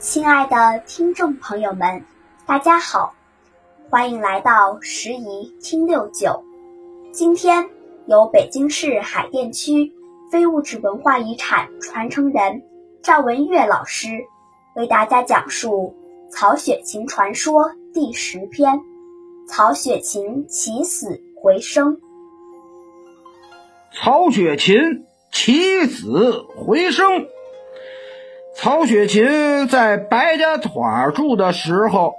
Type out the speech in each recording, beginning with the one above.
亲爱的听众朋友们，大家好，欢迎来到时宜听六九。今天由北京市海淀区非物质文化遗产传承人赵文月老师为大家讲述《曹雪芹传说》第十篇《曹雪芹起死回生》。曹雪芹起死回生。曹雪芹在白家屯住的时候，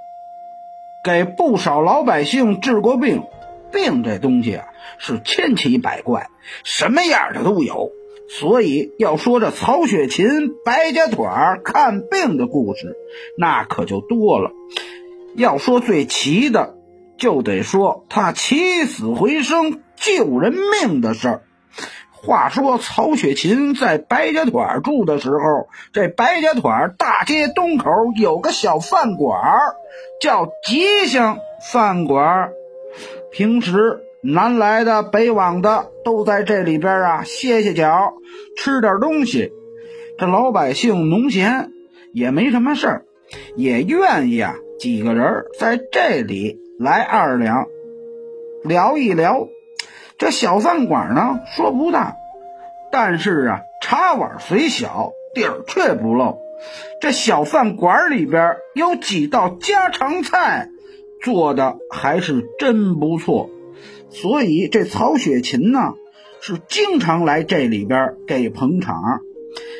给不少老百姓治过病。病这东西啊，是千奇百怪，什么样的都有。所以要说这曹雪芹白家屯看病的故事，那可就多了。要说最奇的，就得说他起死回生、救人命的事儿。话说曹雪芹在白家屯住的时候，这白家屯大街东口有个小饭馆，叫吉祥饭馆。平时南来的、北往的都在这里边啊歇歇脚，吃点东西。这老百姓农闲也没什么事儿，也愿意啊几个人在这里来二两聊一聊。这小饭馆呢，说不大，但是啊，茶碗虽小，底儿却不漏。这小饭馆里边有几道家常菜，做的还是真不错。所以这曹雪芹呢，是经常来这里边给捧场。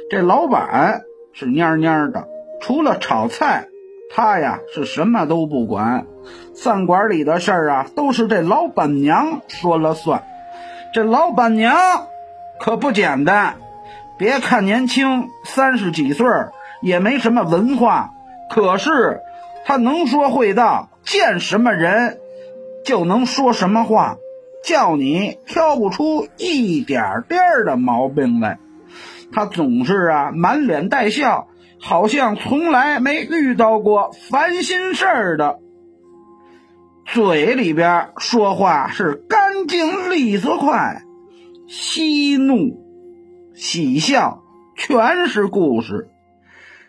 这老板是蔫蔫的，除了炒菜，他呀是什么都不管。饭馆里的事儿啊，都是这老板娘说了算。这老板娘可不简单，别看年轻，三十几岁也没什么文化，可是她能说会道，见什么人就能说什么话，叫你挑不出一点点的毛病来。她总是啊满脸带笑，好像从来没遇到过烦心事儿的。嘴里边说话是干净利索快，喜怒喜笑全是故事。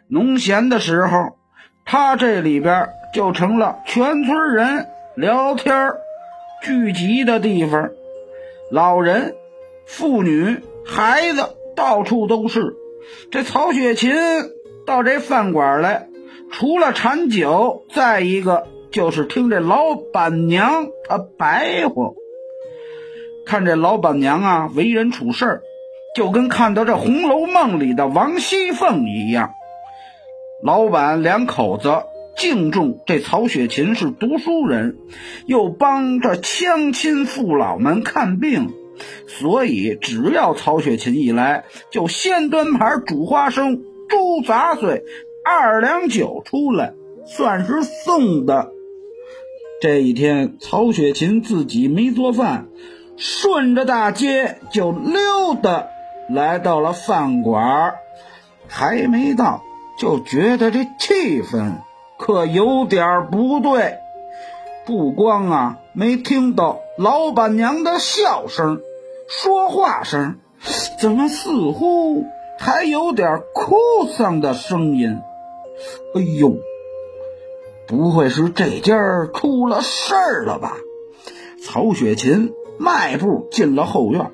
农闲的时候，他这里边就成了全村人聊天聚集的地方，老人、妇女、孩子到处都是。这曹雪芹到这饭馆来，除了馋酒，再一个。就是听这老板娘她白话，看这老板娘啊为人处事儿，就跟看到这《红楼梦》里的王熙凤一样。老板两口子敬重这曹雪芹是读书人，又帮着乡亲父老们看病，所以只要曹雪芹一来，就先端盘煮花生、猪杂碎、二两酒出来，算是送的。这一天，曹雪芹自己没做饭，顺着大街就溜达来到了饭馆还没到，就觉得这气氛可有点不对。不光啊，没听到老板娘的笑声、说话声，怎么似乎还有点哭丧的声音？哎呦！不会是这家出了事儿了吧？曹雪芹迈步进了后院，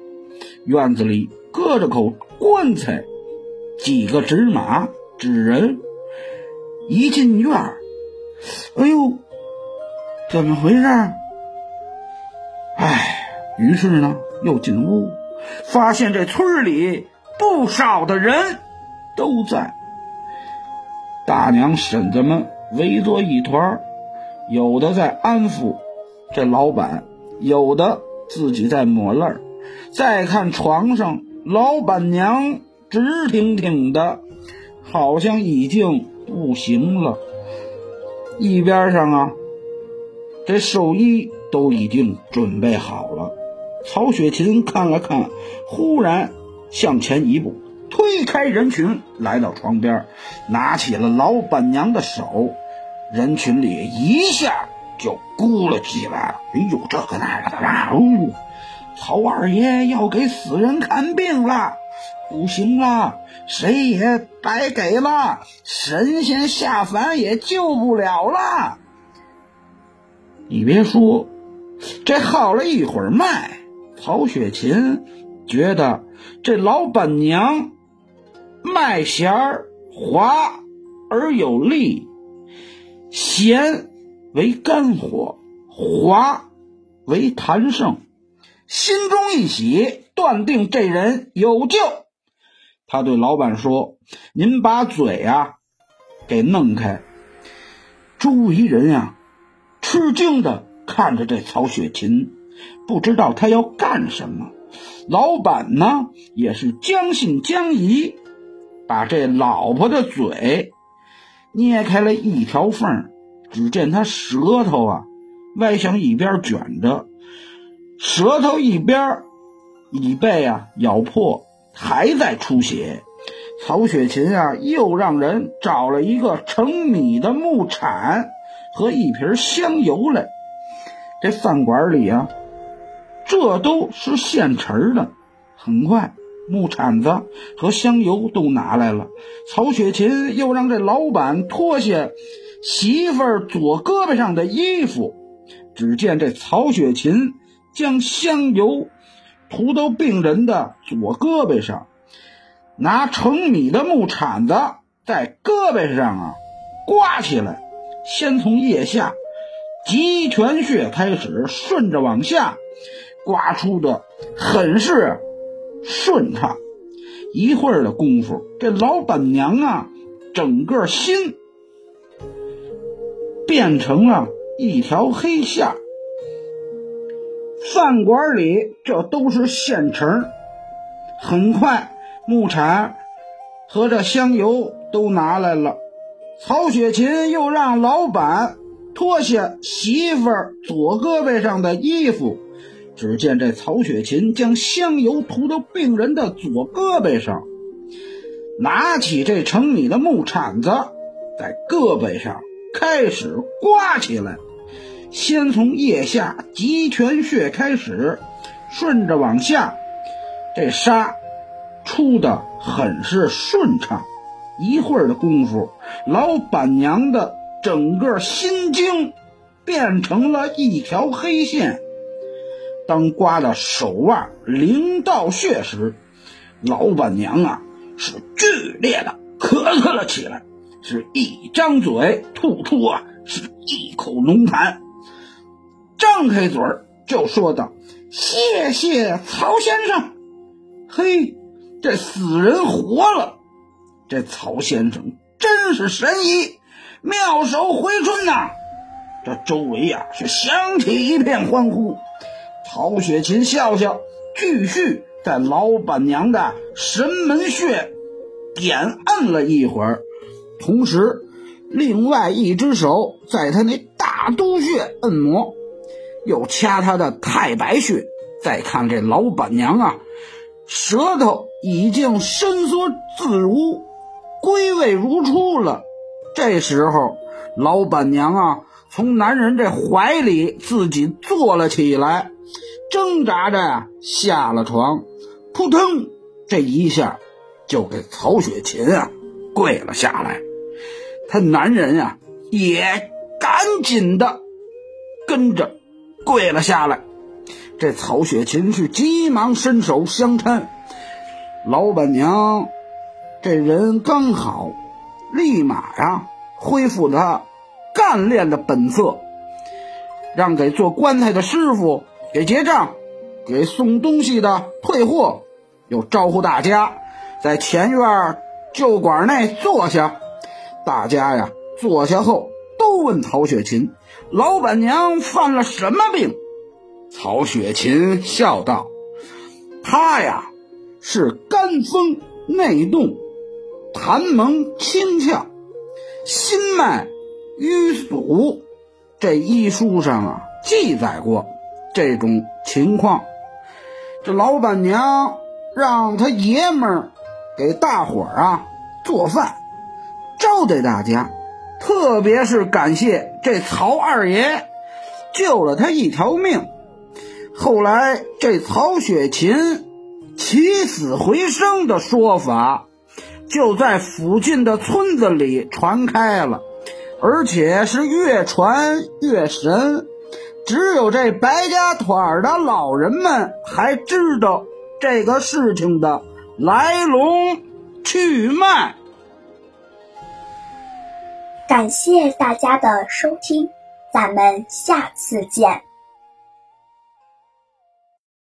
院子里搁着口棺材，几个纸马纸人。一进院，哎呦，怎么回事？哎，于是呢，又进屋，发现这村里不少的人都在，大娘婶子们。围作一团，有的在安抚这老板，有的自己在抹泪儿。再看床上，老板娘直挺挺的，好像已经不行了。一边上啊，这寿衣都已经准备好了。曹雪芹看了看，忽然向前一步。推开人群，来到床边，拿起了老板娘的手，人群里一下就鼓了起来。哎呦，这个那个的，啊！哦，曹二爷要给死人看病了，不行了，谁也白给了，神仙下凡也救不了了。你别说，这号了一会儿脉，曹雪芹觉得这老板娘脉弦儿滑而有力，弦为肝火，滑为痰盛，心中一喜，断定这人有救。他对老板说：“您把嘴啊给弄开。”周围人呀。吃惊的看着这曹雪芹，不知道他要干什么。老板呢，也是将信将疑，把这老婆的嘴捏开了一条缝只见他舌头啊歪向一边卷着，舌头一边已被啊咬破，还在出血。曹雪芹啊，又让人找了一个盛米的木铲。和一瓶香油来，这饭馆里啊，这都是现成的。很快，木铲子和香油都拿来了。曹雪芹又让这老板脱下媳妇儿左胳膊上的衣服。只见这曹雪芹将香油涂到病人的左胳膊上，拿盛米的木铲子在胳膊上啊刮起来。先从腋下极泉穴开始，顺着往下刮出的很是顺畅。一会儿的功夫，这老板娘啊，整个心变成了一条黑线。饭馆里这都是现成。很快，木铲和这香油都拿来了。曹雪芹又让老板脱下媳妇儿左胳膊上的衣服，只见这曹雪芹将香油涂到病人的左胳膊上，拿起这盛米的木铲子，在胳膊上开始刮起来，先从腋下极泉穴开始，顺着往下，这痧出的很是顺畅。一会儿的功夫，老板娘的整个心经变成了一条黑线。当刮到手腕灵道穴时，老板娘啊是剧烈的咳嗽了起来，是一张嘴吐出啊是一口浓痰，张开嘴就说道：“谢谢曹先生。”嘿，这死人活了。这曹先生真是神医，妙手回春呐！这周围呀是响起一片欢呼。曹雪芹笑笑，继续在老板娘的神门穴点按了一会儿，同时另外一只手在他那大都穴按摩，又掐他的太白穴。再看这老板娘啊，舌头已经伸缩自如。归位如初了。这时候，老板娘啊，从男人这怀里自己坐了起来，挣扎着呀下了床，扑腾，这一下就给曹雪芹啊跪了下来。他男人呀也赶紧的跟着跪了下来。这曹雪芹是急忙伸手相搀，老板娘。这人刚好，立马呀恢复他干练的本色，让给做棺材的师傅给结账，给送东西的退货，又招呼大家在前院旧馆内坐下。大家呀坐下后，都问曹雪芹：“老板娘犯了什么病？”曹雪芹笑道：“他呀是肝风内动。”痰蒙清窍，心脉瘀阻，这医书上啊记载过这种情况。这老板娘让他爷们儿给大伙儿啊做饭，招待大家，特别是感谢这曹二爷救了他一条命。后来这曹雪芹起死回生的说法，就在附近的村子里传开了，而且是越传越神。只有这白家团的老人们还知道这个事情的来龙去脉。感谢大家的收听，咱们下次见。